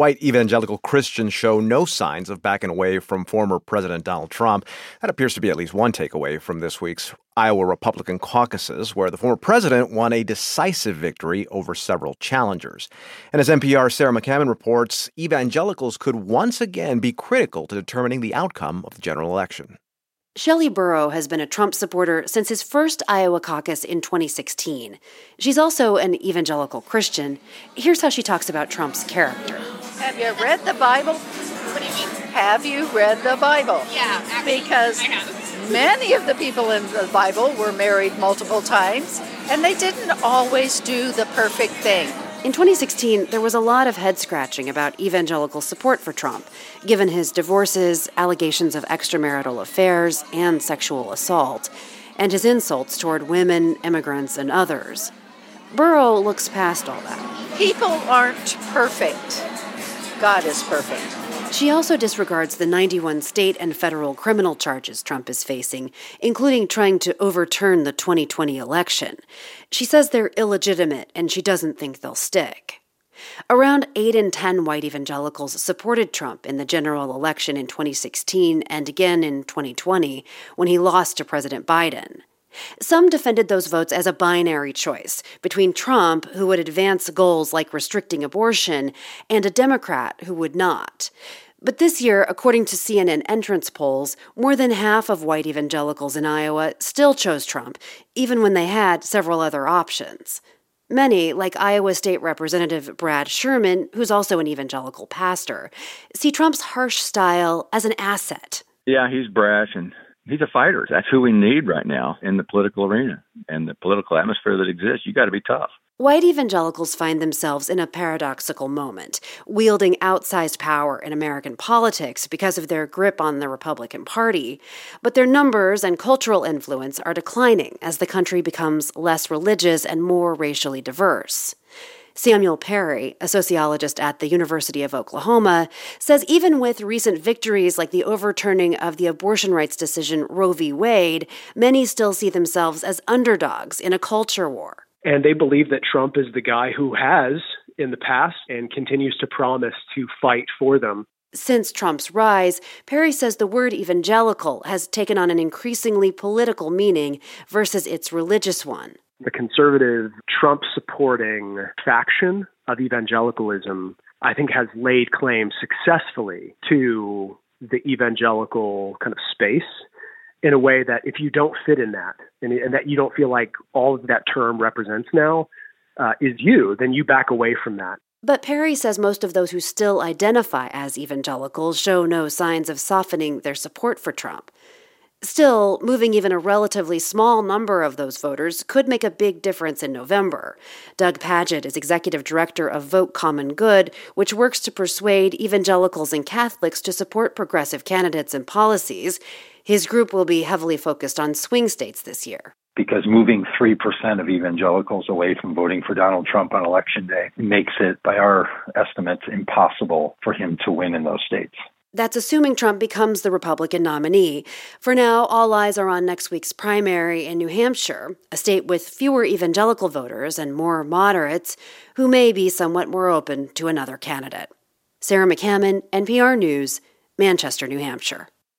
White evangelical Christians show no signs of backing away from former President Donald Trump. That appears to be at least one takeaway from this week's Iowa Republican caucuses, where the former president won a decisive victory over several challengers. And as NPR's Sarah McCammon reports, evangelicals could once again be critical to determining the outcome of the general election. Shelley Burrow has been a Trump supporter since his first Iowa caucus in 2016. She's also an evangelical Christian. Here's how she talks about Trump's character. Have you read the Bible? What do you mean? Have you read the Bible? Yeah, actually, Because I have. many of the people in the Bible were married multiple times, and they didn't always do the perfect thing. In 2016, there was a lot of head scratching about evangelical support for Trump, given his divorces, allegations of extramarital affairs, and sexual assault, and his insults toward women, immigrants, and others. Burrow looks past all that. People aren't perfect. God is perfect. She also disregards the 91 state and federal criminal charges Trump is facing, including trying to overturn the 2020 election. She says they're illegitimate and she doesn't think they'll stick. Around 8 in 10 white evangelicals supported Trump in the general election in 2016 and again in 2020 when he lost to President Biden. Some defended those votes as a binary choice between Trump, who would advance goals like restricting abortion, and a Democrat who would not. But this year, according to CNN entrance polls, more than half of white evangelicals in Iowa still chose Trump, even when they had several other options. Many, like Iowa State Representative Brad Sherman, who's also an evangelical pastor, see Trump's harsh style as an asset. Yeah, he's brash and he's a fighter. That's who we need right now in the political arena and the political atmosphere that exists. You got to be tough. White evangelicals find themselves in a paradoxical moment, wielding outsized power in American politics because of their grip on the Republican Party. But their numbers and cultural influence are declining as the country becomes less religious and more racially diverse. Samuel Perry, a sociologist at the University of Oklahoma, says even with recent victories like the overturning of the abortion rights decision Roe v. Wade, many still see themselves as underdogs in a culture war. And they believe that Trump is the guy who has in the past and continues to promise to fight for them. Since Trump's rise, Perry says the word evangelical has taken on an increasingly political meaning versus its religious one. The conservative, Trump supporting faction of evangelicalism, I think, has laid claim successfully to the evangelical kind of space in a way that if you don't fit in that and, and that you don't feel like all of that term represents now uh, is you, then you back away from that. But Perry says most of those who still identify as evangelicals show no signs of softening their support for Trump. Still, moving even a relatively small number of those voters could make a big difference in November. Doug Pagitt is executive director of Vote Common Good, which works to persuade evangelicals and Catholics to support progressive candidates and policies. His group will be heavily focused on swing states this year. Because moving 3% of evangelicals away from voting for Donald Trump on election day makes it, by our estimates, impossible for him to win in those states. That's assuming Trump becomes the Republican nominee. For now, all eyes are on next week's primary in New Hampshire, a state with fewer evangelical voters and more moderates who may be somewhat more open to another candidate. Sarah McCammon, NPR News, Manchester, New Hampshire.